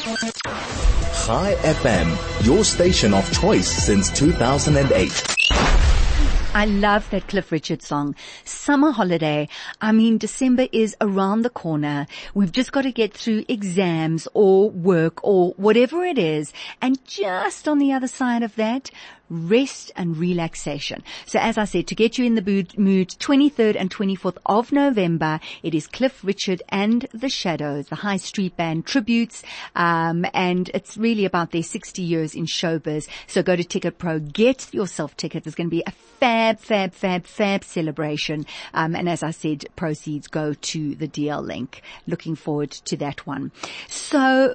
Chai FM, your station of choice since 2008. I love that Cliff Richard song. Summer holiday. I mean, December is around the corner. We've just got to get through exams or work or whatever it is. And just on the other side of that, rest and relaxation. So as I said, to get you in the mood, 23rd and 24th of November, it is Cliff Richard and the Shadows, the High Street Band tributes, um, and it's really about their 60 years in showbiz. So go to Ticket Pro, get yourself tickets. It's going to be a fab, fab, fab, fab celebration. Um, and as I said, proceeds go to the DL link. Looking forward to that one. So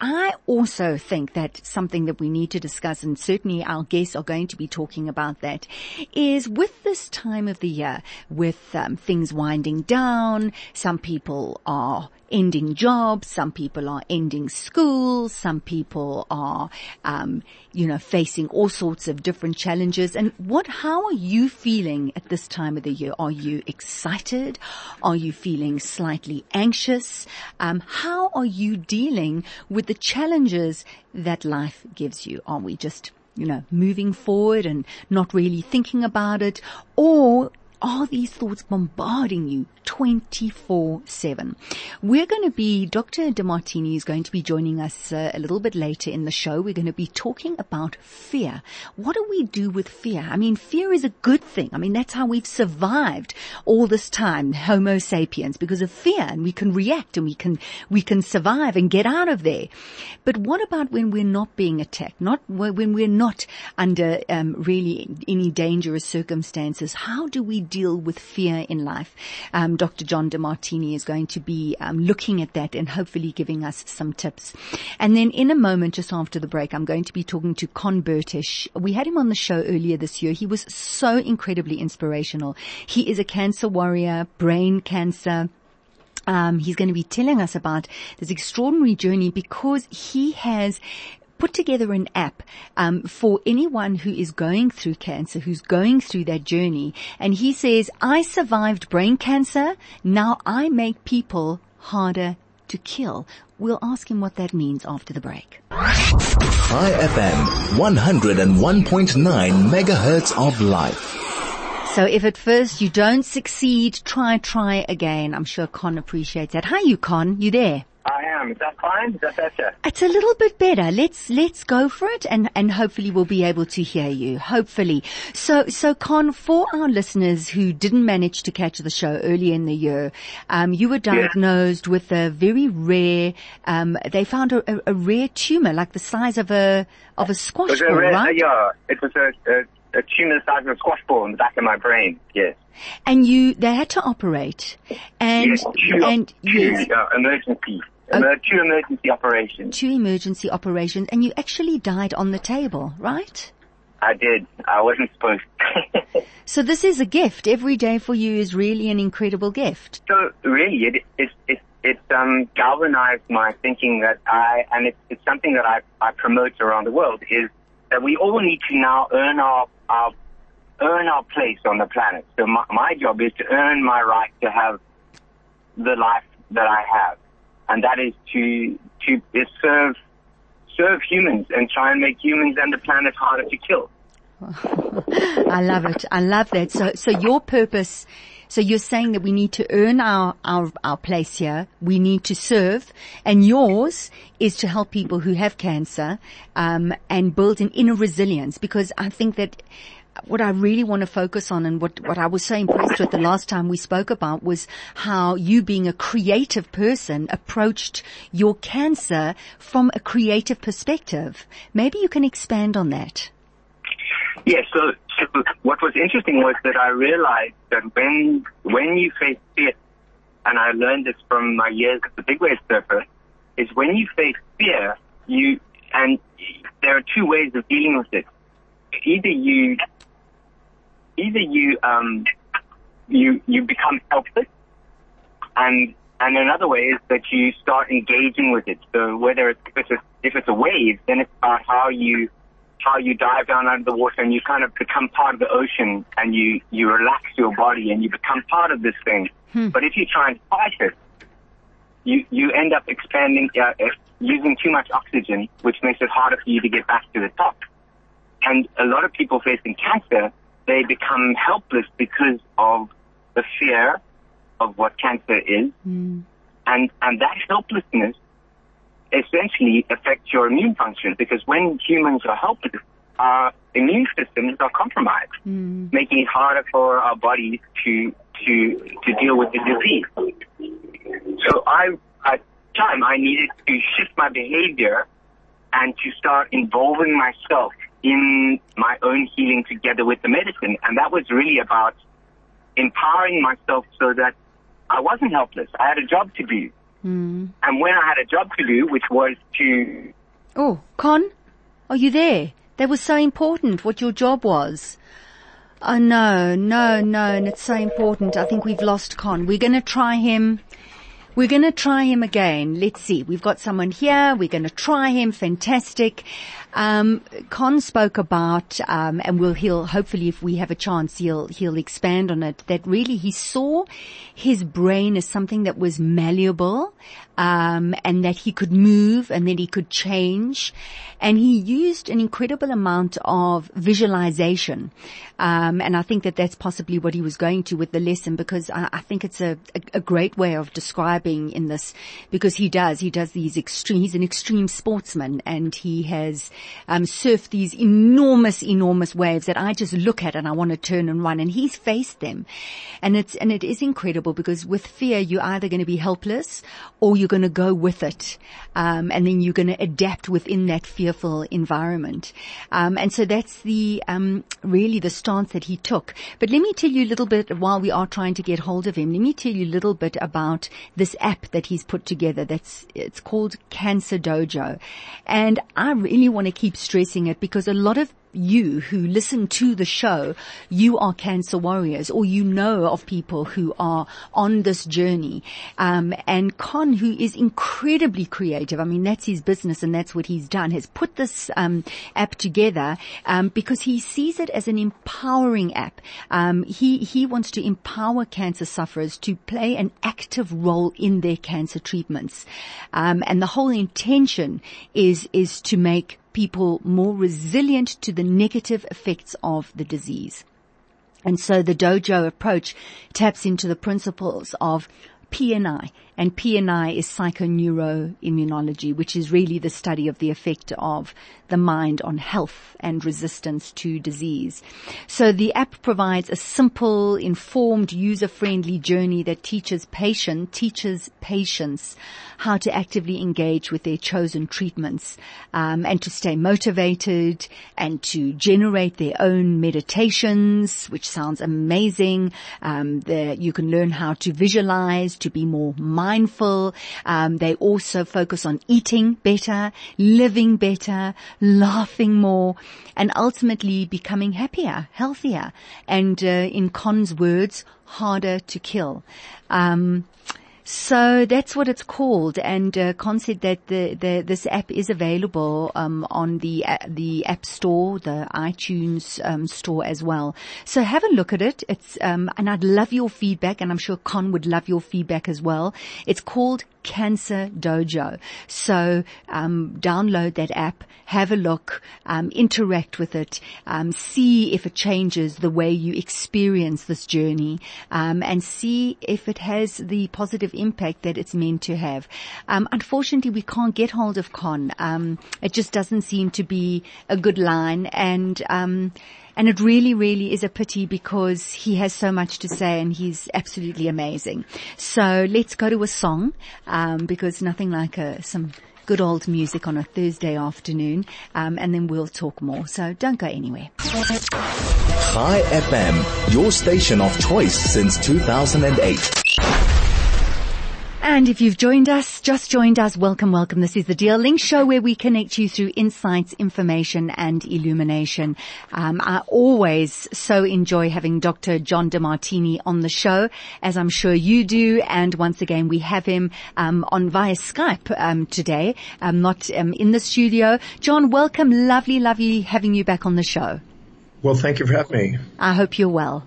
I also think that something that we need to discuss, and certainly our guests are going to be talking about that, is with this time of the year, with um, things winding down, some people are ending jobs, some people are ending schools, some people are, um, you know, facing all sorts of different challenges. And what, how are you feeling at this time of the year? Are you excited? Are you feeling slightly anxious? Um, how are you dealing with the challenges that life gives you? Are we just you know, moving forward and not really thinking about it? Or are these thoughts bombarding you 24-7? We're going to be, Dr. DeMartini is going to be joining us uh, a little bit later in the show. We're going to be talking about fear. What do we do with fear? I mean, fear is a good thing. I mean, that's how we've survived all this time, Homo sapiens, because of fear and we can react and we can, we can survive and get out of there. But what about when we're not being attacked? Not when we're not under um, really any dangerous circumstances. How do we deal with fear in life. Um, Dr. John DeMartini is going to be um, looking at that and hopefully giving us some tips. And then in a moment, just after the break, I'm going to be talking to Kon Bertish. We had him on the show earlier this year. He was so incredibly inspirational. He is a cancer warrior, brain cancer. Um, he's going to be telling us about this extraordinary journey because he has put together an app um, for anyone who is going through cancer, who's going through that journey. And he says, I survived brain cancer. Now I make people harder to kill. We'll ask him what that means after the break. Chai FM, 101.9 megahertz of life. So if at first you don't succeed, try, try again. I'm sure Kon appreciates that. Hi, you Kon. You there? I am. Is that fine? Is that better? It's a little bit better. Let's let's go for it, and and hopefully we'll be able to hear you. Hopefully. So so Kon, for our listeners who didn't manage to catch the show earlier in the year, um, you were diagnosed yeah. with a very rare. Um, they found a, a, a, rare tumor, like the size of a of a squash ball, rare, right? yeah, it was a, a a tumor the size of a squash ball in the back of my brain. Yes. And you, they had to operate, and yes, and yes, uh, emergency uh, two emergency operations. Two emergency operations, and you actually died on the table, right? I did. I wasn't supposed to. so this is a gift. Every day for you is really an incredible gift. So really, it it it it um, galvanized my thinking that I and it's it's something that I I promote around the world is that we all need to now earn our our earn our place on the planet. So my, my job is to earn my right to have the life that I have and that is to to serve serve humans and try and make humans and the planet harder to kill. I love it. I love that. So so your purpose. So you're saying that we need to earn our, our, our place here. We need to serve and yours is to help people who have cancer, um, and build an inner resilience because I think that what I really want to focus on and what, what I was so impressed with the last time we spoke about was how you being a creative person approached your cancer from a creative perspective. Maybe you can expand on that. Yes. Yeah, so, so what was interesting was that I realized that when, when you face fear, and I learned this from my years as a big wave surfer, is when you face fear, you, and there are two ways of dealing with it. Either you either you um, you you become helpless, and and another way is that you start engaging with it. So whether it's, if it's a, if it's a wave, then it's about how you how you dive down under the water and you kind of become part of the ocean and you you relax your body and you become part of this thing. Hmm. But if you try and fight it, you you end up expanding uh, using too much oxygen, which makes it harder for you to get back to the top. And a lot of people facing cancer, they become helpless because of the fear of what cancer is. Mm. And, and that helplessness essentially affects your immune function because when humans are helpless, our immune systems are compromised, Mm. making it harder for our bodies to, to, to deal with the disease. So I, at time, I needed to shift my behavior and to start involving myself in my own healing together with the medicine. And that was really about empowering myself so that I wasn't helpless. I had a job to do. Mm. And when I had a job to do, which was to, Oh, Kon, are you there? That was so important, what your job was. Oh no, no, no, and it's so important. I think we've lost Kon. We're gonna try him. We're gonna try him again. Let's see. We've got someone here. We're gonna try him. Fantastic. Um, Kon spoke about, um, and we'll, he'll, hopefully if we have a chance, he'll, he'll expand on it, that really he saw his brain as something that was malleable, um, and that he could move and that he could change. And he used an incredible amount of visualization. Um, and I think that that's possibly what he was going to with the lesson because I, I think it's a, a, a great way of describing in this because he does, he does these extreme, he's an extreme sportsman and he has, um, surfed these enormous, enormous waves that I just look at and I want to turn and run and he's faced them. And it's, and it is incredible because with fear, you're either going to be helpless or you're going to go with it. Um, and then you're going to adapt within that fearful environment. Um, and so that's the, um, really the stance that he took. But let me tell you a little bit while we are trying to get hold of him. Let me tell you a little bit about this app that he's put together. That's, it's called Cancer Dojo. And I really want to keep stressing it because a lot of you who listen to the show, you are cancer warriors or you know of people who are on this journey. Um, and Kon, who is incredibly creative, I mean, that's his business and that's what he's done, has put this um, app together um, because he sees it as an empowering app. Um, he, he wants to empower cancer sufferers to play an active role in their cancer treatments. Um, and the whole intention is, is to make people more resilient to the negative effects of the disease. And so the dojo approach taps into the principles of PNI, and PNI is psychoneuroimmunology, which is really the study of the effect of the mind on health and resistance to disease. So the app provides a simple, informed, user-friendly journey that teaches patient, teaches patients how to actively engage with their chosen treatments, um, and to stay motivated and to generate their own meditations, which sounds amazing. Um, the, you can learn how to visualize, to be more mindful. Um, they also focus on eating better, living better, laughing more, and ultimately becoming happier, healthier, and uh, in Kon's words, harder to kill. Um, so that's what it's called, and uh, Kon said that the, the this app is available um, on the uh, the App Store, the iTunes um, store as well. So have a look at it. It's um, and I'd love your feedback, and I'm sure Kon would love your feedback as well. It's called Cancer Dojo. So um, download that app, have a look, um, interact with it, um, see if it changes the way you experience this journey, um, and see if it has the positive impact that it's meant to have. Um, unfortunately, we can't get hold of Kon. Um, it just doesn't seem to be a good line, and and it really, really is a pity because he has so much to say and he's absolutely amazing. So let's go to a song, um, because nothing like a, some good old music on a Thursday afternoon, um, and then we'll talk more. So don't go anywhere. Chai FM, your station of choice since 2008. And if you've joined us, just joined us, welcome, welcome. This is the DL Link show where we connect you through insights, information and illumination. Um, I always so enjoy having Dr. John DeMartini on the show, as I'm sure you do. And once again, we have him um, on via Skype um, today, not in the studio. John, welcome. Lovely, lovely having you back on the show. Well, thank you for having me. I hope you're well.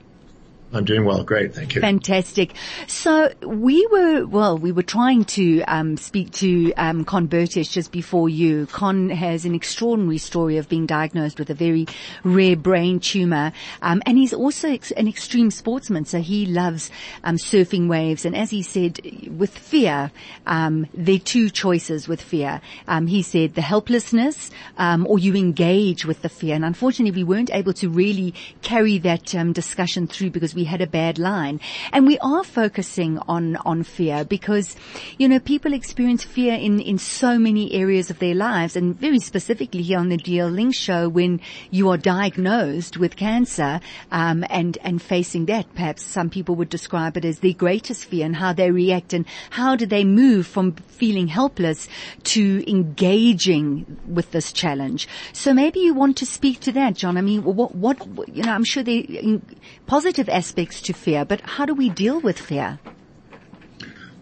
I'm doing well. Great. Thank you. Fantastic. So we were, well, we were trying to um, speak to um, Kon Bertish just before you. Kon has an extraordinary story of being diagnosed with a very rare brain tumor. Um, and he's also ex- an extreme sportsman. So he loves um, surfing waves. And as he said, with fear, um, there are two choices with fear. Um, he said the helplessness or you engage with the fear. And unfortunately, we weren't able to really carry that discussion through because we we had a bad line. And we are focusing on, on fear because, you know, people experience fear in, in so many areas of their lives and very specifically here on the DL Link show when you are diagnosed with cancer, um, and, and facing that, perhaps some people would describe it as their greatest fear and how they react and how do they move from feeling helpless to engaging with this challenge. So maybe you want to speak to that, John. I mean, what, what, you know, I'm sure the positive aspects aspects to fear, but how do we deal with fear?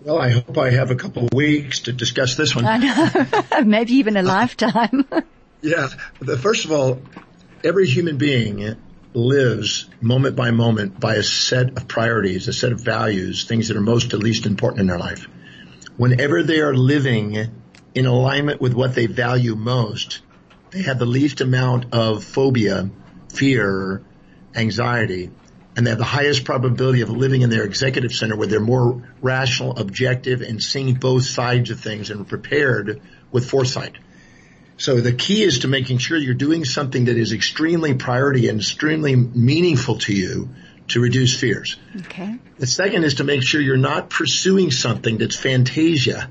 Well, I hope I have a couple of weeks to discuss this one. I know. Maybe even a lifetime. yeah. First of all, every human being lives moment by moment by a set of priorities, a set of values, things that are most to least important in their life. Whenever they are living in alignment with what they value most, they have the least amount of phobia, fear, anxiety, and they have the highest probability of living in their executive center where they're more rational, objective, and seeing both sides of things and prepared with foresight. So the key is to making sure you're doing something that is extremely priority and extremely meaningful to you to reduce fears. Okay. The second is to make sure you're not pursuing something that's fantasia.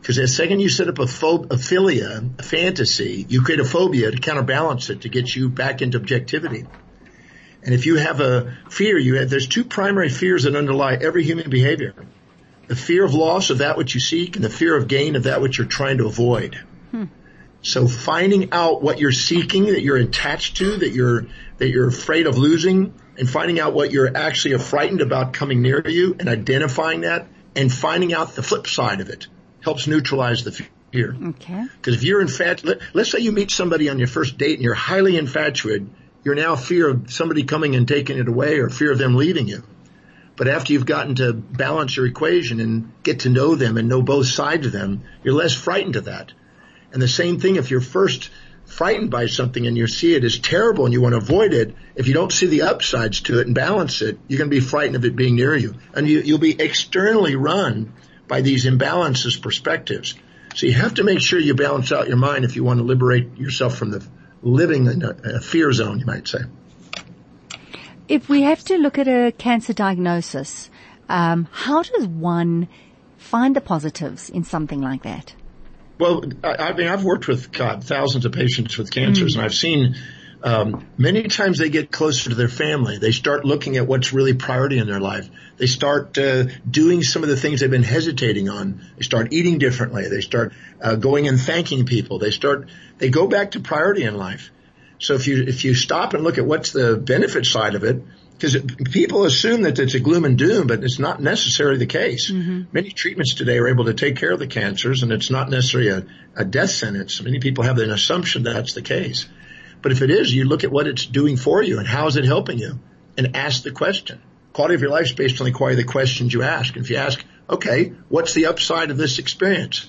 Because the second you set up a, pho- a philia, a fantasy, you create a phobia to counterbalance it to get you back into objectivity. And if you have a fear, you have, there's two primary fears that underlie every human behavior. The fear of loss of that which you seek and the fear of gain of that which you're trying to avoid. Hmm. So finding out what you're seeking, that you're attached to, that you're, that you're afraid of losing, and finding out what you're actually frightened about coming near you and identifying that and finding out the flip side of it helps neutralize the fear. Okay. Because if you're infatuated, let, let's say you meet somebody on your first date and you're highly infatuated, you're now fear of somebody coming and taking it away or fear of them leaving you. But after you've gotten to balance your equation and get to know them and know both sides of them, you're less frightened of that. And the same thing if you're first frightened by something and you see it as terrible and you want to avoid it, if you don't see the upsides to it and balance it, you're going to be frightened of it being near you. And you, you'll be externally run by these imbalances perspectives. So you have to make sure you balance out your mind if you want to liberate yourself from the living in a, a fear zone, you might say. If we have to look at a cancer diagnosis, um, how does one find the positives in something like that? Well, I, I mean, I've worked with God, thousands of patients with cancers, mm. and I've seen um, many times they get closer to their family. They start looking at what's really priority in their life. They start uh, doing some of the things they've been hesitating on. They start eating differently. They start uh, going and thanking people. They start. They go back to priority in life. So if you if you stop and look at what's the benefit side of it, because people assume that it's a gloom and doom, but it's not necessarily the case. Mm-hmm. Many treatments today are able to take care of the cancers, and it's not necessarily a, a death sentence. Many people have an assumption that that's the case. But if it is, you look at what it's doing for you and how is it helping you and ask the question. Quality of your life is based on the quality of the questions you ask. And if you ask, okay, what's the upside of this experience?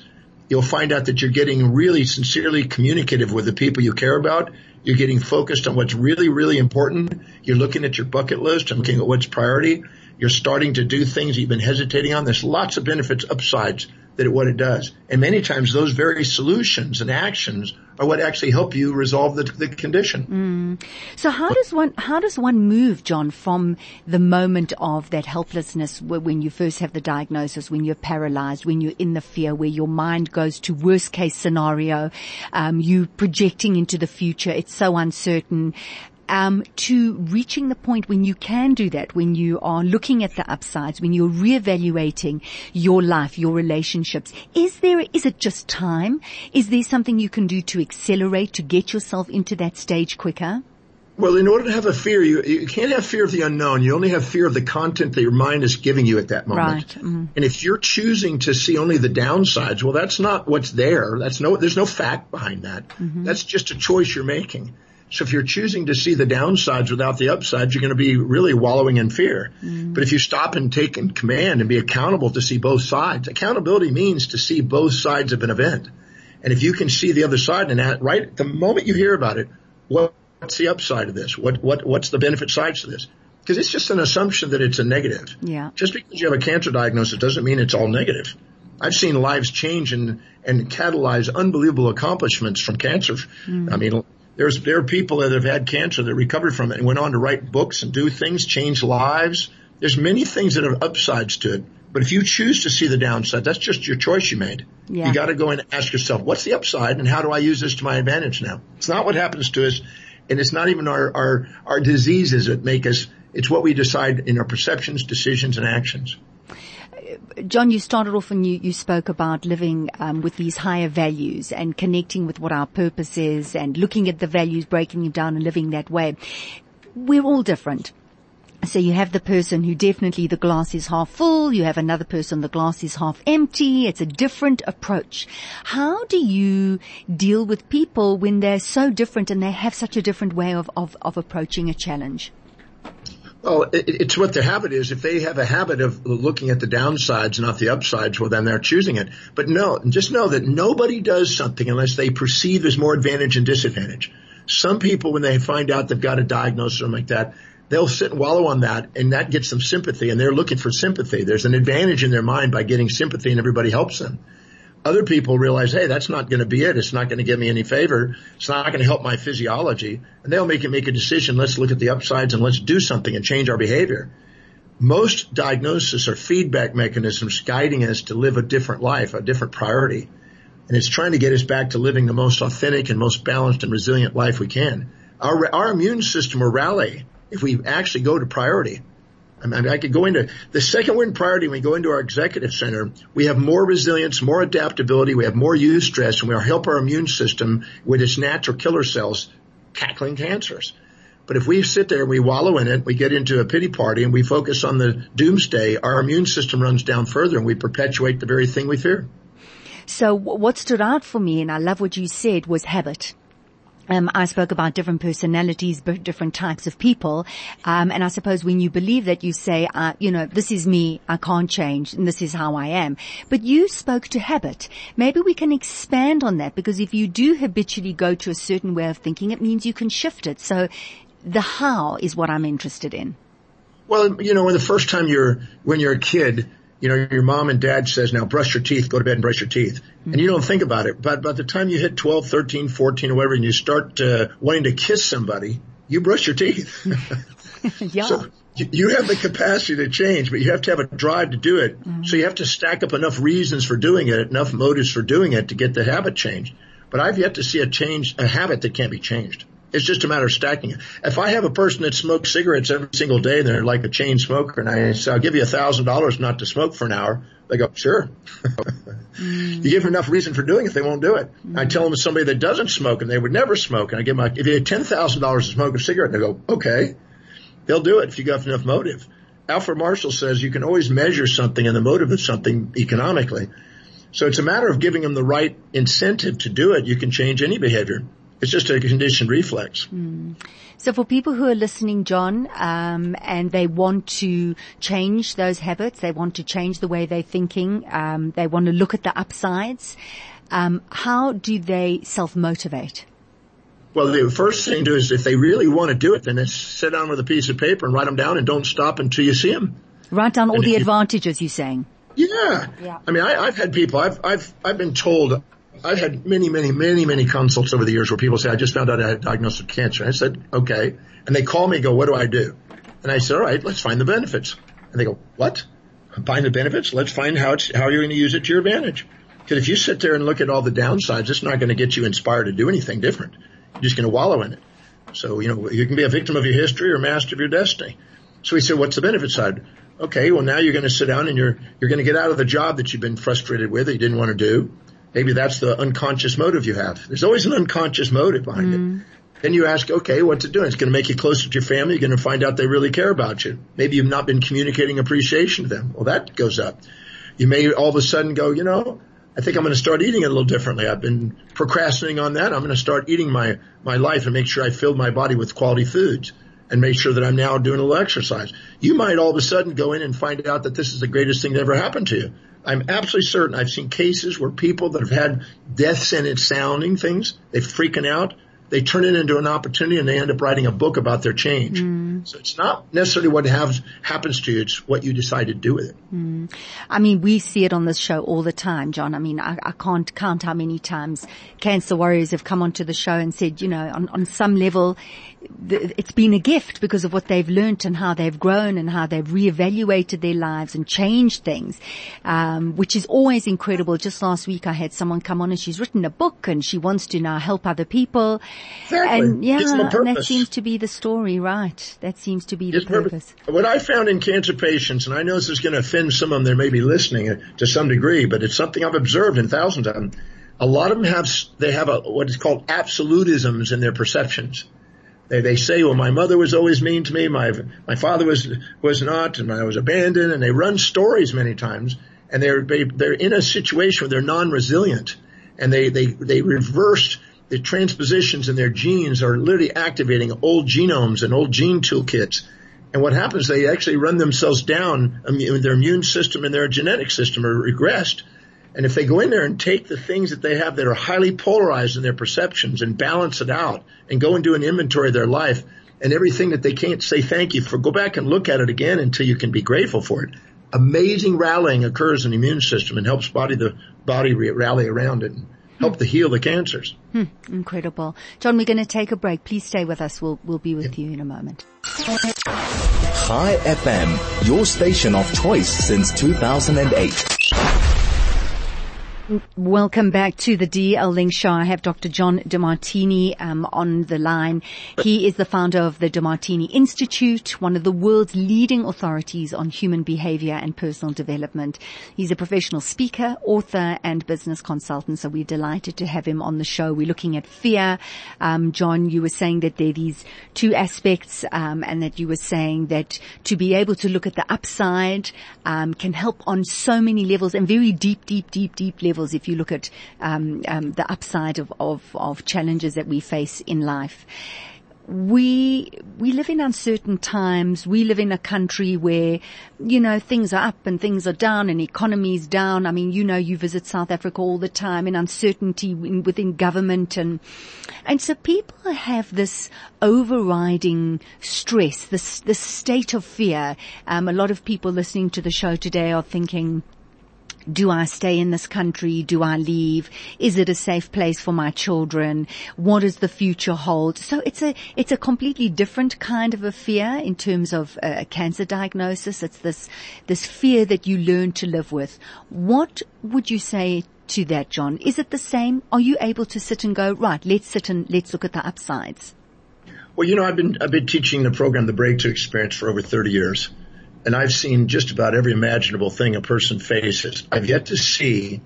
You'll find out that you're getting really sincerely communicative with the people you care about. You're getting focused on what's really, really important. You're looking at your bucket list and looking at what's priority. You're starting to do things you've been hesitating on. There's lots of benefits, upsides that what it does. And many times those very solutions and actions are what actually help you resolve the, the condition. Mm. So how does one, how does one move, John, from the moment of that helplessness when you first have the diagnosis, when you're paralyzed, when you're in the fear, where your mind goes to worst case scenario, um, you projecting into the future, it's so uncertain um, to reaching the point when you can do that, when you are looking at the upsides, when you're reevaluating your life, your relationships. Is there, is it just time? Is there something you can do to accelerate, to get yourself into that stage quicker? Well, in order to have a fear, you, you can't have fear of the unknown. You only have fear of the content that your mind is giving you at that moment. Right. Mm-hmm. And if you're choosing to see only the downsides, well, that's not what's there. That's no, there's no fact behind that. Mm-hmm. That's just a choice you're making. So if you're choosing to see the downsides without the upsides, you're going to be really wallowing in fear. Mm. But if you stop and take in command and be accountable to see both sides, accountability means to see both sides of an event. And if you can see the other side and that, right the moment you hear about it, what's the upside of this? What, what, what's the benefit sides to this? Because it's just an assumption that it's a negative. Yeah. Just because you have a cancer diagnosis doesn't mean it's all negative. I've seen lives change and, and catalyze unbelievable accomplishments from cancer. Mm. I mean, there's, there are people that have had cancer that recovered from it and went on to write books and do things, change lives. There's many things that have upsides to it. But if you choose to see the downside, that's just your choice you made. Yeah. You got to go and ask yourself, what's the upside and how do I use this to my advantage now? It's not what happens to us. And it's not even our, our, our diseases that make us, it's what we decide in our perceptions, decisions, and actions. John, you started off and you, you spoke about living um, with these higher values and connecting with what our purpose is and looking at the values, breaking them down and living that way. We're all different. So you have the person who definitely the glass is half full. You have another person the glass is half empty. It's a different approach. How do you deal with people when they're so different and they have such a different way of, of, of approaching a challenge? Well, it, it's what their habit is. If they have a habit of looking at the downsides, not the upsides, well, then they're choosing it. But no, just know that nobody does something unless they perceive there's more advantage and disadvantage. Some people, when they find out they've got a diagnosis or something like that, they'll sit and wallow on that and that gets them sympathy and they're looking for sympathy. There's an advantage in their mind by getting sympathy and everybody helps them. Other people realize, hey, that's not going to be it. It's not going to give me any favor. It's not going to help my physiology. And they'll make it make a decision. Let's look at the upsides and let's do something and change our behavior. Most diagnoses are feedback mechanisms guiding us to live a different life, a different priority. And it's trying to get us back to living the most authentic and most balanced and resilient life we can. Our, our immune system will rally if we actually go to priority. I mean, I could go into the second win priority. When we go into our executive center, we have more resilience, more adaptability. We have more use stress and we help our immune system with its natural killer cells tackling cancers. But if we sit there and we wallow in it, we get into a pity party and we focus on the doomsday, our immune system runs down further and we perpetuate the very thing we fear. So what stood out for me, and I love what you said, was habit. Um, I spoke about different personalities, different types of people, um, and I suppose when you believe that, you say, uh, you know, this is me, I can't change, and this is how I am. But you spoke to habit. Maybe we can expand on that because if you do habitually go to a certain way of thinking, it means you can shift it. So, the how is what I'm interested in. Well, you know, when the first time you're when you're a kid, you know, your mom and dad says, now brush your teeth, go to bed and brush your teeth. Mm-hmm. And you don't think about it. But by the time you hit 12, 13, 14 or whatever and you start uh, wanting to kiss somebody, you brush your teeth. yeah. So you have the capacity to change, but you have to have a drive to do it. Mm-hmm. So you have to stack up enough reasons for doing it, enough motives for doing it to get the habit changed. But I've yet to see a change, a habit that can't be changed. It's just a matter of stacking it. If I have a person that smokes cigarettes every single day and they're like a chain smoker and I say, I'll give you a thousand dollars not to smoke for an hour, they go, sure. mm. You give them enough reason for doing it, they won't do it. Mm. I tell them somebody that doesn't smoke and they would never smoke and I give them, if you had $10,000 to smoke a cigarette, they go, okay. They'll do it if you got enough motive. Alfred Marshall says you can always measure something and the motive of something economically. So it's a matter of giving them the right incentive to do it. You can change any behavior. It's just a conditioned reflex. Mm. So for people who are listening, John, um, and they want to change those habits, they want to change the way they're thinking, um, they want to look at the upsides. Um, how do they self-motivate? Well, the first thing to do is if they really want to do it, then sit down with a piece of paper and write them down and don't stop until you see them. Write down all and the advantages you, you're saying. Yeah. yeah. I mean, I, have had people, I've, I've, I've been told I've had many, many, many, many consults over the years where people say, I just found out I had diagnosed with cancer. I said, okay. And they call me and go, what do I do? And I said, all right, let's find the benefits. And they go, what? Find the benefits? Let's find how it's, how you're going to use it to your advantage. Because if you sit there and look at all the downsides, it's not going to get you inspired to do anything different. You're just going to wallow in it. So, you know, you can be a victim of your history or master of your destiny. So he said, what's the benefit side? Okay, well now you're going to sit down and you're, you're going to get out of the job that you've been frustrated with that you didn't want to do. Maybe that's the unconscious motive you have. There's always an unconscious motive behind mm. it. Then you ask, okay, what's it doing? It's going to make you closer to your family. You're going to find out they really care about you. Maybe you've not been communicating appreciation to them. Well, that goes up. You may all of a sudden go, you know, I think I'm going to start eating it a little differently. I've been procrastinating on that. I'm going to start eating my, my life and make sure I fill my body with quality foods and make sure that I'm now doing a little exercise. You might all of a sudden go in and find out that this is the greatest thing that ever happened to you. I'm absolutely certain I've seen cases where people that have had death sentence sounding things, they're freaking out they turn it into an opportunity and they end up writing a book about their change. Mm. So it's not necessarily what happens to you, it's what you decide to do with it. Mm. I mean, we see it on this show all the time, John. I mean, I, I, can't count how many times cancer warriors have come onto the show and said, you know, on, on some level, it's been a gift because of what they've learnt and how they've grown and how they've reevaluated their lives and changed things, um, which is always incredible. Just last week I had someone come on and she's written a book and she wants to now help other people. Exactly. And yeah, and that seems to be the story, right? That seems to be the purpose. purpose. What I found in cancer patients, and I know this is going to offend some of them that may be listening to some degree, but it's something I've observed in thousands of them. A lot of them have, they have a, what is called absolutisms in their perceptions. They, they say, well, my mother was always mean to me. My, my father was, was not, and I was abandoned. And they run stories many times and they're, they, they're in a situation where they're non-resilient and they, they, they reversed the transpositions in their genes are literally activating old genomes and old gene toolkits. And what happens, they actually run themselves down, their immune system and their genetic system are regressed and if they go in there and take the things that they have that are highly polarized in their perceptions and balance it out and go and do an inventory of their life and everything that they can't say thank you for, go back and look at it again until you can be grateful for it. Amazing rallying occurs in the immune system and helps body the body rally around it and help hmm. to heal the cancers. Hmm. Incredible. John, we're going to take a break. Please stay with us. We'll, we'll be with you in a moment. Chai FM, your station of choice since 2008. Welcome back to the DL Link Show. I have Dr. John DeMartini um, on the line. He is the founder of the DeMartini Institute, one of the world's leading authorities on human behavior and personal development. He's a professional speaker, author, and business consultant. So we're delighted to have him on the show. We're looking at fear. Um, John, you were saying that there are these two aspects, um, and that you were saying that to be able to look at the upside um, can help on so many levels and very deep, deep, deep, deep levels levels if you look at um, um, the upside of, of, of challenges that we face in life we we live in uncertain times. We live in a country where, you know, things are up and things are down and economies down. I mean, you know, you visit South Africa all the time and uncertainty within government and and so people have this overriding stress, this this state of fear. Um, a lot of people listening to the show today are thinking, do I stay in this country? Do I leave? Is it a safe place for my children? What does the future hold? So it's a, it's a completely different kind of a fear in terms of uh, a cancer diagnosis. It's this, this fear that you learn to live with. What would you say to that, John? Is it the same? Are you able to sit and go, right, let's sit and let's look at the upsides? Well, you know, I've been, I've been teaching the program, the Breakthrough Experience for over 30 years and I've seen just about every imaginable thing a person faces. I've yet to see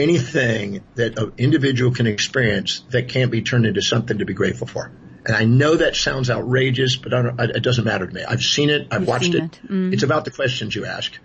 anything that an individual can experience that can't be turned into something to be grateful for. And I know that sounds outrageous, but it doesn't matter to me. I've seen it. I've You've watched it. it. Mm. It's about the questions you ask.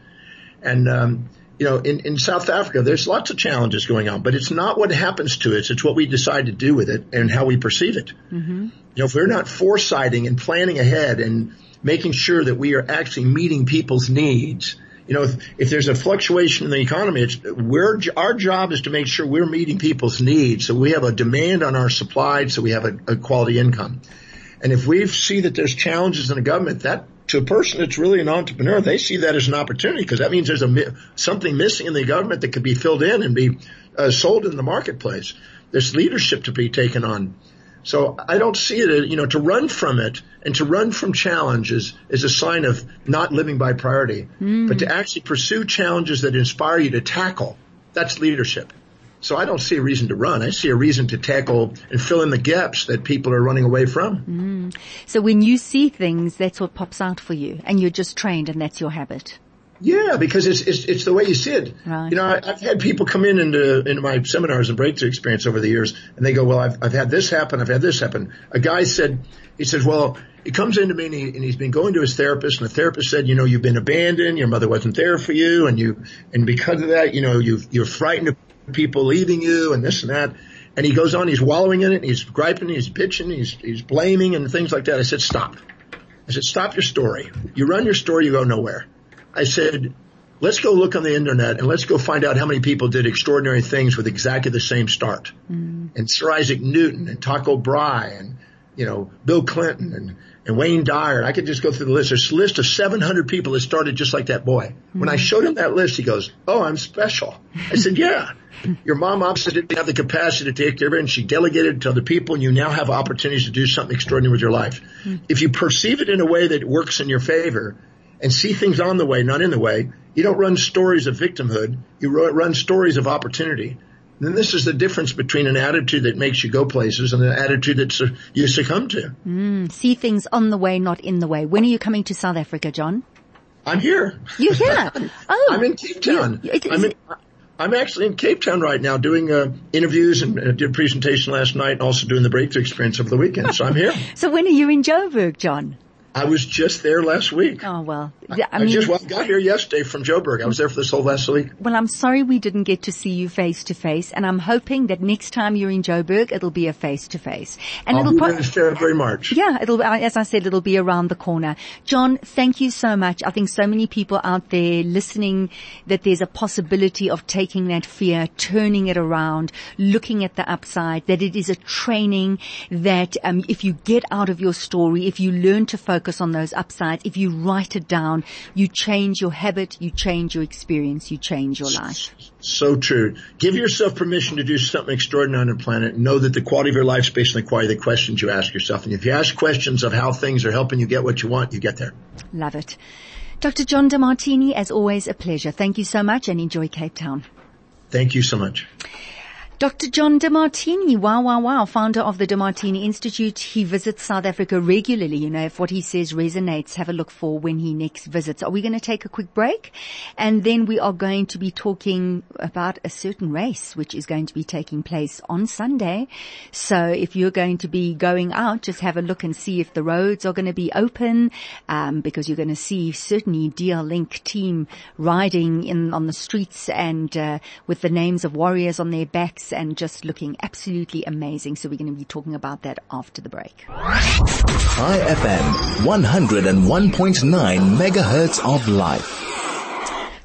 And, um, you know, in, in South Africa, there's lots of challenges going on, but it's not what happens to us. It's what we decide to do with it and how we perceive it. Mm-hmm. You know, if we're not foresighting and planning ahead and making sure that we are actually meeting people's needs. You know, if, if there's a fluctuation in the economy, it's we're, our job is to make sure we're meeting people's needs. So we have a demand on our supply, so we have a, a quality income. And if we see that there's challenges in the government, that to a person that's really an entrepreneur, they see that as an opportunity because that means there's a something missing in the government that could be filled in and be uh, sold in the marketplace. There's leadership to be taken on. So I don't see it, you know, to run from it and to run from challenges is a sign of not living by priority. Mm. But to actually pursue challenges that inspire you to tackle, that's leadership. So I don't see a reason to run. I see a reason to tackle and fill in the gaps that people are running away from. Mm. So when you see things, that's what pops out for you and you're just trained and that's your habit. Yeah, because it's, it's, it's the way you see it. Right. You know, I, have had people come in into, into my seminars and breakthrough experience over the years and they go, well, I've, I've had this happen. I've had this happen. A guy said, he says, well, he comes into me and, he, and he's been going to his therapist and the therapist said, you know, you've been abandoned. Your mother wasn't there for you. And you, and because of that, you know, you you're frightened of people leaving you and this and that. And he goes on, he's wallowing in it, and he's griping, he's bitching, he's, he's blaming and things like that. I said, stop. I said, stop your story. You run your story, you go nowhere. I said, let's go look on the internet and let's go find out how many people did extraordinary things with exactly the same start. Mm. And Sir Isaac Newton and Tycho Brahe and, you know, Bill Clinton and, and Wayne Dyer. I could just go through the list. There's a list of 700 people that started just like that boy. Mm. When I showed him that list, he goes, Oh, I'm special. I said, yeah. Your mom obviously didn't have the capacity to take care of it and she delegated it to other people and you now have opportunities to do something extraordinary with your life. Mm. If you perceive it in a way that works in your favor and see things on the way, not in the way, you don't run stories of victimhood. You run stories of opportunity. And this is the difference between an attitude that makes you go places and an attitude that you succumb to. Mm, see things on the way, not in the way. When are you coming to South Africa, John? I'm here. You're here? Oh. I'm in Cape Town. I'm in, I'm actually in Cape Town right now doing uh, interviews and uh, did a presentation last night and also doing the breakthrough experience over the weekend. So I'm here. so when are you in Joburg, John? I was just there last week. Oh well, I, I, mean, just well, got here yesterday from Joburg. I was there for this whole last week. Well, I'm sorry we didn't get to see you face to face, and I'm hoping that next time you're in Joburg, it'll be a face to face. And I'll it'll be pro- February March. Yeah, it'll as I said, it'll be around the corner. John, thank you so much. I think so many people out there listening that there's a possibility of taking that fear, turning it around, looking at the upside. That it is a training that um, if you get out of your story, if you learn to focus focus on those upsides. If you write it down, you change your habit, you change your experience, you change your life. So true. Give yourself permission to do something extraordinary on the planet. Know that the quality of your life is based on the quality of the questions you ask yourself. And if you ask questions of how things are helping you get what you want, you get there. Love it. Dr. John DeMartini, as always, a pleasure. Thank you so much and enjoy Cape Town. Thank you so much. Dr. John DeMartini, wow, wow, wow, founder of the DeMartini Institute. He visits South Africa regularly. You know, if what he says resonates, have a look for when he next visits. Are we going to take a quick break? And then we are going to be talking about a certain race, which is going to be taking place on Sunday. So if you're going to be going out, just have a look and see if the roads are going to be open, um, because you're going to see certainly DL Link team riding in on the streets and, uh, with the names of warriors on their backs and just looking absolutely amazing. So we're going to be talking about that after the break. Chai FM, 101.9 megahertz of life.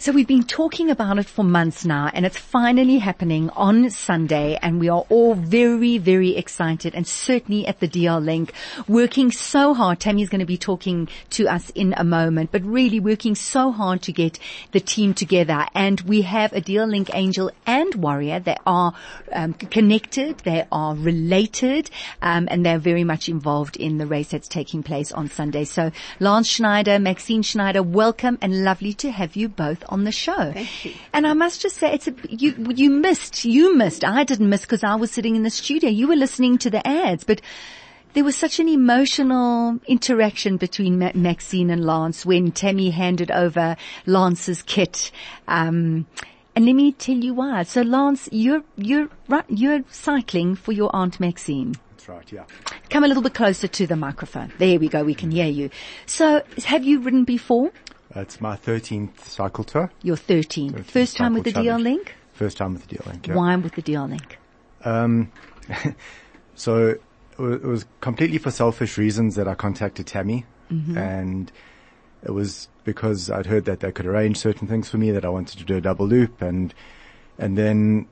So we've been talking about it for months now and it's finally happening on Sunday and we are all very, very excited and certainly at the DL link working so hard. Tammy's going to be talking to us in a moment, but really working so hard to get the team together and we have a DL link angel and warrior. They are um, connected. They are related um, and they're very much involved in the race that's taking place on Sunday. So Lance Schneider, Maxine Schneider, welcome and lovely to have you both on on the show. Thank you. And I must just say, it's a, you, you missed, you missed. I didn't miss because I was sitting in the studio. You were listening to the ads, but there was such an emotional interaction between Ma- Maxine and Lance when Tammy handed over Lance's kit. Um, and let me tell you why. So Lance, you're, you're, you're cycling for your Aunt Maxine. That's right, yeah. Come a little bit closer to the microphone. There we go, we can hear you. So, have you ridden before? It's my 13th cycle tour. Your 13th. 13th First time with the DL Link? First time with the DL Link, yeah. Why with the DL Link? Um, so it was completely for selfish reasons that I contacted Tammy mm-hmm. and it was because I'd heard that they could arrange certain things for me that I wanted to do a double loop and, and then,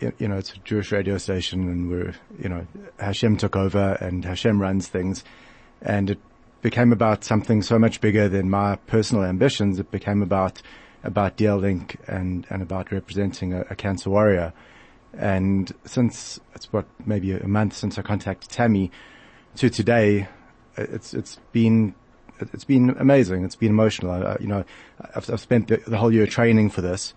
you know, it's a Jewish radio station and we're, you know, Hashem took over and Hashem runs things and it became about something so much bigger than my personal ambitions. It became about about DL Link and and about representing a, a cancer warrior. And since it's what maybe a month since I contacted Tammy to today, it's it's been it's been amazing. It's been emotional. I, you know, I've, I've spent the, the, whole year training for this,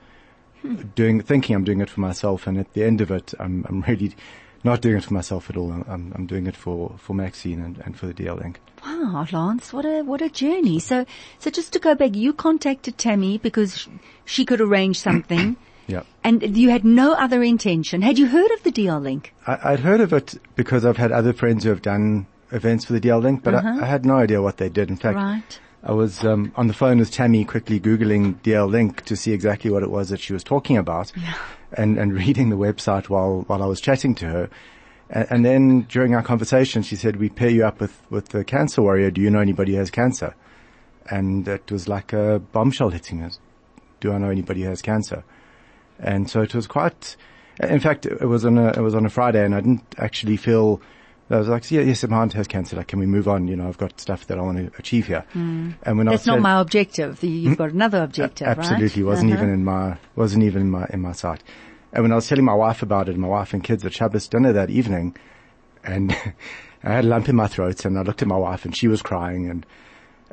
hmm. doing thinking I'm doing it for myself, and at the end of it, I'm I'm really not doing it for myself at all. I'm, I'm doing it for, for Maxine and, and for the DL Link. Wow, Lance, what a, what a journey. So, so just to go back, you contacted Tammy because she could arrange something. yeah. And you had no other intention. Had you heard of the DL Link? I, would heard of it because I've had other friends who have done events for the DL Link, but uh-huh. I, I, had no idea what they did. In fact, right. I was um, on the phone with Tammy quickly Googling DL Link to see exactly what it was that she was talking about. Yeah. And, and reading the website while, while I was chatting to her. And, and then during our conversation, she said, we pair you up with, with the cancer warrior. Do you know anybody who has cancer? And it was like a bombshell hitting us. Do I know anybody who has cancer? And so it was quite, in fact, it was on a, it was on a Friday and I didn't actually feel, I was like, yeah, yes, my aunt has cancer. Like, can we move on? You know, I've got stuff that I want to achieve here. And when I That's was not my objective. You've got another objective, right? Absolutely, wasn't Uh-huh. even in my wasn't even in my in my sight. And when I was telling my wife about it, my wife and kids at Shabbos dinner that evening, and I had a lump in my throat, and I looked at my wife, and she was crying, and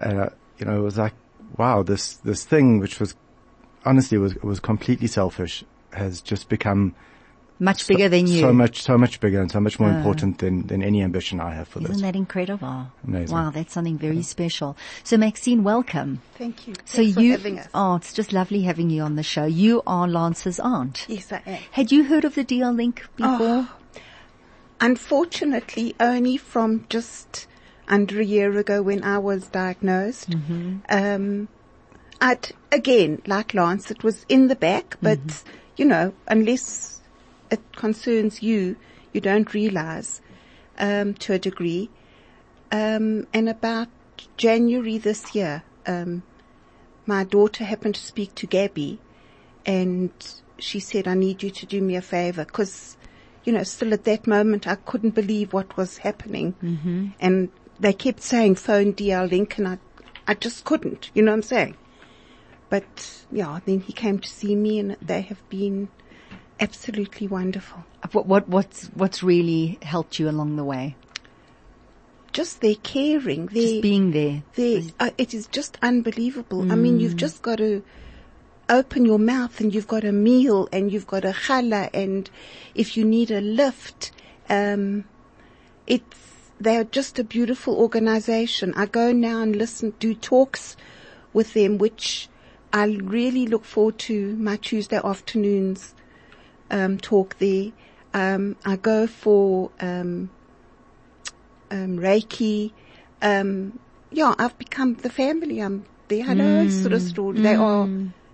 uh, you know, it was like, wow, this this thing, which was honestly was was completely selfish, has just become much bigger than you. so much so much bigger and so much more Uh. important than than any ambition I have for this. Isn't that incredible? Amazing. Wow, that's something very special. So Maxine, welcome. Thank you. So Thanks for you, having us. oh, it's just lovely having you on the show. You are Lance's aunt. Yes, I am. Had you heard of the DL link before? Oh. Unfortunately, only from just under a year ago when I was diagnosed. Um, I'd, again, like Lance, it was in the back, but, you know, unless it concerns you, you don't realize, um, to a degree. Um, and about January this year, um, my daughter happened to speak to Gabby and she said, I need you to do me a favor because, you know, still at that moment I couldn't believe what was happening. Mm-hmm. And they kept saying phone DL Link and I, I just couldn't, you know what I'm saying? But yeah, then he came to see me and they have been absolutely wonderful. What, what, what's, what's really helped you along the way? Just their caring, their, Just being there. There, uh, it is just unbelievable. I mean, you've just got to open your mouth and you've got a meal and you've got a challah and if you need a lift, um, it's, they're just a beautiful organization. I go now and listen, do talks with them, which I really look forward to my Tuesday afternoons, um, talk there. Um, I go for, um, um, Reiki. Um, yeah, I've become the family. I'm the hello sort of story. They are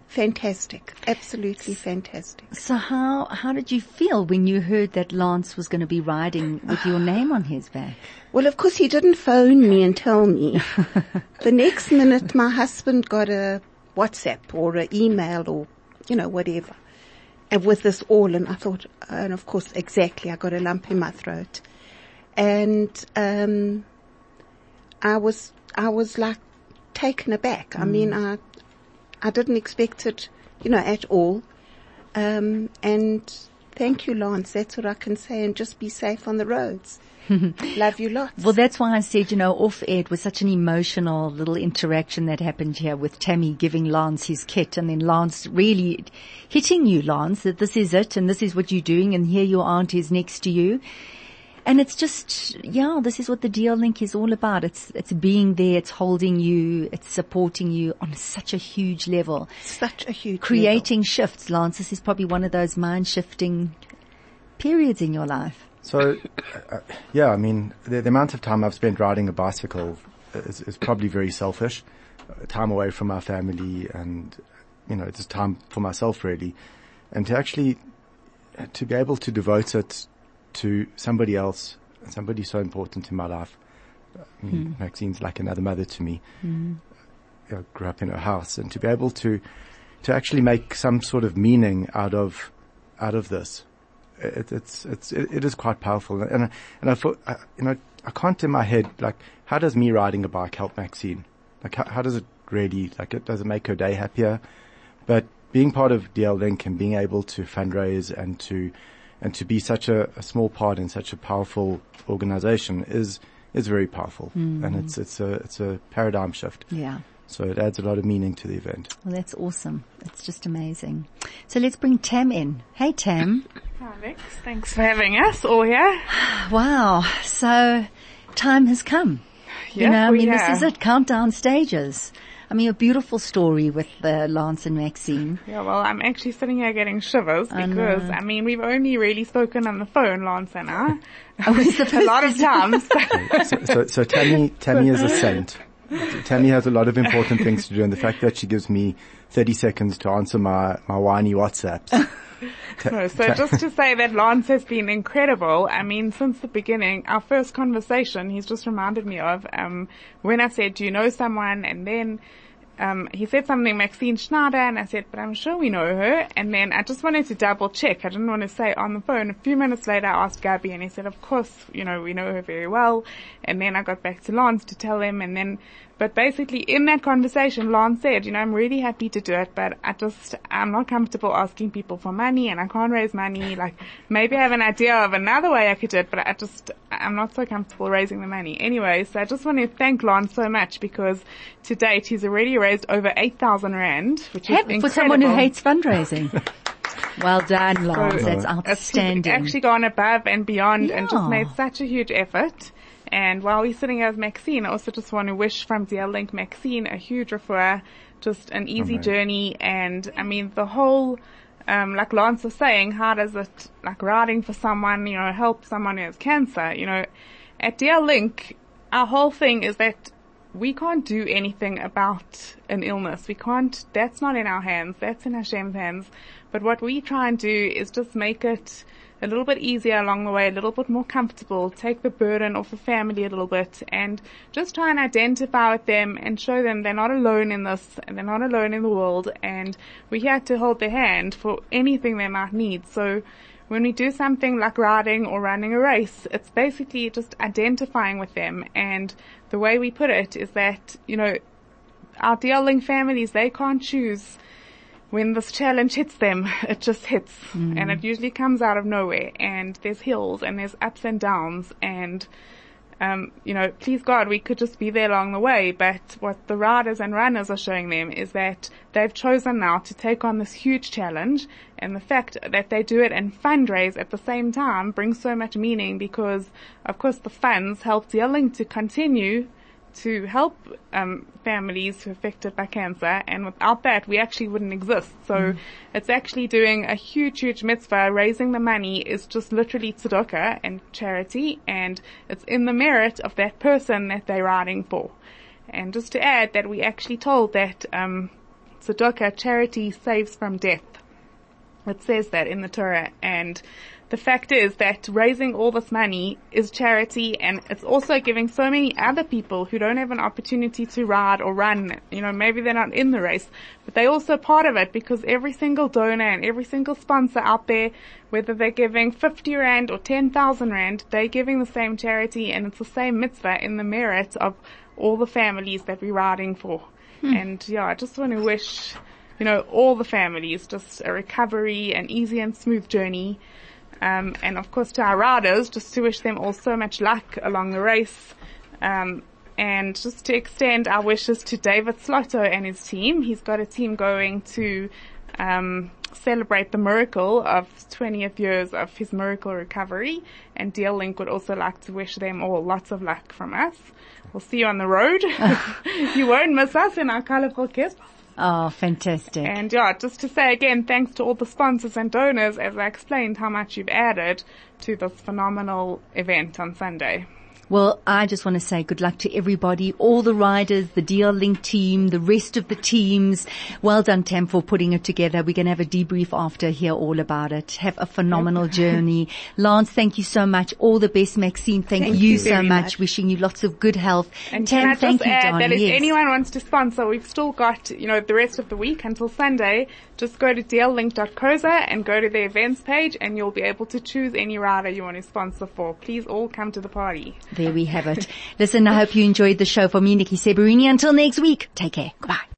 fantastic, absolutely fantastic. So how, how did you feel when you heard that Lance was going to be riding with your name on his back? Well, of course, he didn't phone me and tell me. the next minute, my husband got a WhatsApp or an email or you know whatever, with this all, and I thought, and of course, exactly, I got a lump in my throat, and um, I was I was like taken aback. I mean, I I didn't expect it, you know, at all. Um, and thank you, Lance. That's what I can say. And just be safe on the roads. Love you lots. Well, that's why I said, you know, off air, it was such an emotional little interaction that happened here with Tammy giving Lance his kit and then Lance really hitting you, Lance, that this is it and this is what you're doing and here your aunt is next to you. And it's just, yeah, this is what the DL link is all about. It's, it's being there, it's holding you, it's supporting you on such a huge level. Such a huge Creating shifts, Lance, this is probably one of those mind shifting periods in your life. So, uh, yeah, I mean, the, the amount of time I've spent riding a bicycle is, is probably very selfish. Uh, Time away from my family and, you know, just time for myself really. And to actually, uh, to be able to devote it to somebody else, somebody so important in my life. I mean, Maxine's like another mother to me. I grew up in her house and to be able to, to actually make some sort of meaning out of, out of this it, it's it's it, it is quite powerful, and and I thought I, you know I can't in my head like how does me riding a bike help Maxine? Like how, how does it really like it does it make her day happier? But being part of DL Link and being able to fundraise and to and to be such a, a small part in such a powerful organization is is very powerful, mm. and it's it's a it's a paradigm shift. Yeah. So it adds a lot of meaning to the event. Well, that's awesome. It's just amazing. So let's bring Tam in. Hey, Tam. Alex, thanks for having us all here. Wow. So time has come. Yeah, You know, I we mean, this is it. Countdown stages. I mean, a beautiful story with uh, Lance and Maxine. Yeah, well, I'm actually sitting here getting shivers because, know. I, mean, we've only really spoken on the phone, Lance and I. was the a lot of times. So, so, so Tammy Tammy is a saint. Tammy has a lot of important things to do, and the fact that she gives me 30 seconds to answer my, my whiny WhatsApps. No, so just to say that Lance has been incredible. I mean, since the beginning, our first conversation, he's just reminded me of, um, when I said, do you know someone? And then, um, he said something, Maxine Schneider, and I said, but I'm sure we know her. And then I just wanted to double check. I didn't want to say on the phone. A few minutes later, I asked Gabby, and he said, of course, you know, we know her very well. And then I got back to Lance to tell him, and then, but basically in that conversation, Lance said, you know, I'm really happy to do it, but I just, I'm not comfortable asking people for money, and I can't raise money. Like, maybe I have an idea of another way I could do it, but I just, I'm not so comfortable raising the money. Anyway, so I just want to thank Lance so much because to date he's already raised over 8,000 rand, which is incredible. for someone who hates fundraising. well done, So That's outstanding. actually gone above and beyond and just made such a huge effort. And while we're sitting here with Maxine, I also just want to wish from DL Link Maxine a huge refuah, just an easy Amen. journey. And I mean, the whole, um, like Lance was saying, how does it, like riding for someone, you know, help someone who has cancer, you know, at DL Link, our whole thing is that we can't do anything about an illness. We can't, that's not in our hands. That's in Hashem's hands. But what we try and do is just make it a little bit easier along the way, a little bit more comfortable, take the burden off the family a little bit and just try and identify with them and show them they're not alone in this and they're not alone in the world and we're here to hold their hand for anything they might need. So when we do something like riding or running a race, it's basically just identifying with them. And the way we put it is that, you know, our dealing families, they can't choose when this challenge hits them, it just hits. And it usually comes out of nowhere. And there's hills and there's ups and downs and um, you know, please God, we could just be there along the way. But what the riders and runners are showing them is that they've chosen now to take on this huge challenge. And the fact that they do it and fundraise at the same time brings so much meaning because, of course, the funds help the Link to continue to help um, families who are affected by cancer, and without that, we actually wouldn't exist. So it's actually doing a huge, huge mitzvah. Raising the money is just literally tzedakah and charity, and it's in the merit of that person that they're writing for. And just to add that we actually told that um, tzedakah charity saves from death. It says that in the Torah, and the fact is that raising all this money is charity and it's also giving so many other people who don't have an opportunity to ride or run, you know, maybe they're not in the race, but they're also part of it because every single donor and every single sponsor out there, whether they're giving 50 rand or 10,000 rand, they're giving the same charity and it's the same mitzvah in the merit of all the families that we're riding for. Hmm. And yeah, I just want to wish, you know, all the families just a recovery, an easy and smooth journey. Um, and of course to our riders, just to wish them all so much luck along the race. Um, and just to extend our wishes to David Slotto and his team. He's got a team going to, um, celebrate the miracle of 20th years of his miracle recovery. And DL Link would also like to wish them all lots of luck from us. We'll see you on the road. you won't miss us in our colorful kits. Oh, fantastic. And yeah, just to say again, thanks to all the sponsors and donors, as I explained how much you've added to this phenomenal event on Sunday. Well, I just want to say good luck to everybody, all the riders, the DL Link team, the rest of the teams. Well done, Tam, for putting it together. We're going to have a debrief after, hear all about it. Have a phenomenal journey. Lance, thank you so much. All the best, Maxine. Thank, Thank you, you so much. much. Wishing you lots of good health. And Tam, thank you, add Don. that if anyone wants to sponsor, we've still got, you know, the rest of the week until Sunday. Just go to dllink.coza and go to the events page and you'll be able to choose any rider you want to sponsor for. Please all come to the party. There we have it. Listen, I hope you enjoyed the show. For me, Nikki Seberini. Until next week, take care. Goodbye.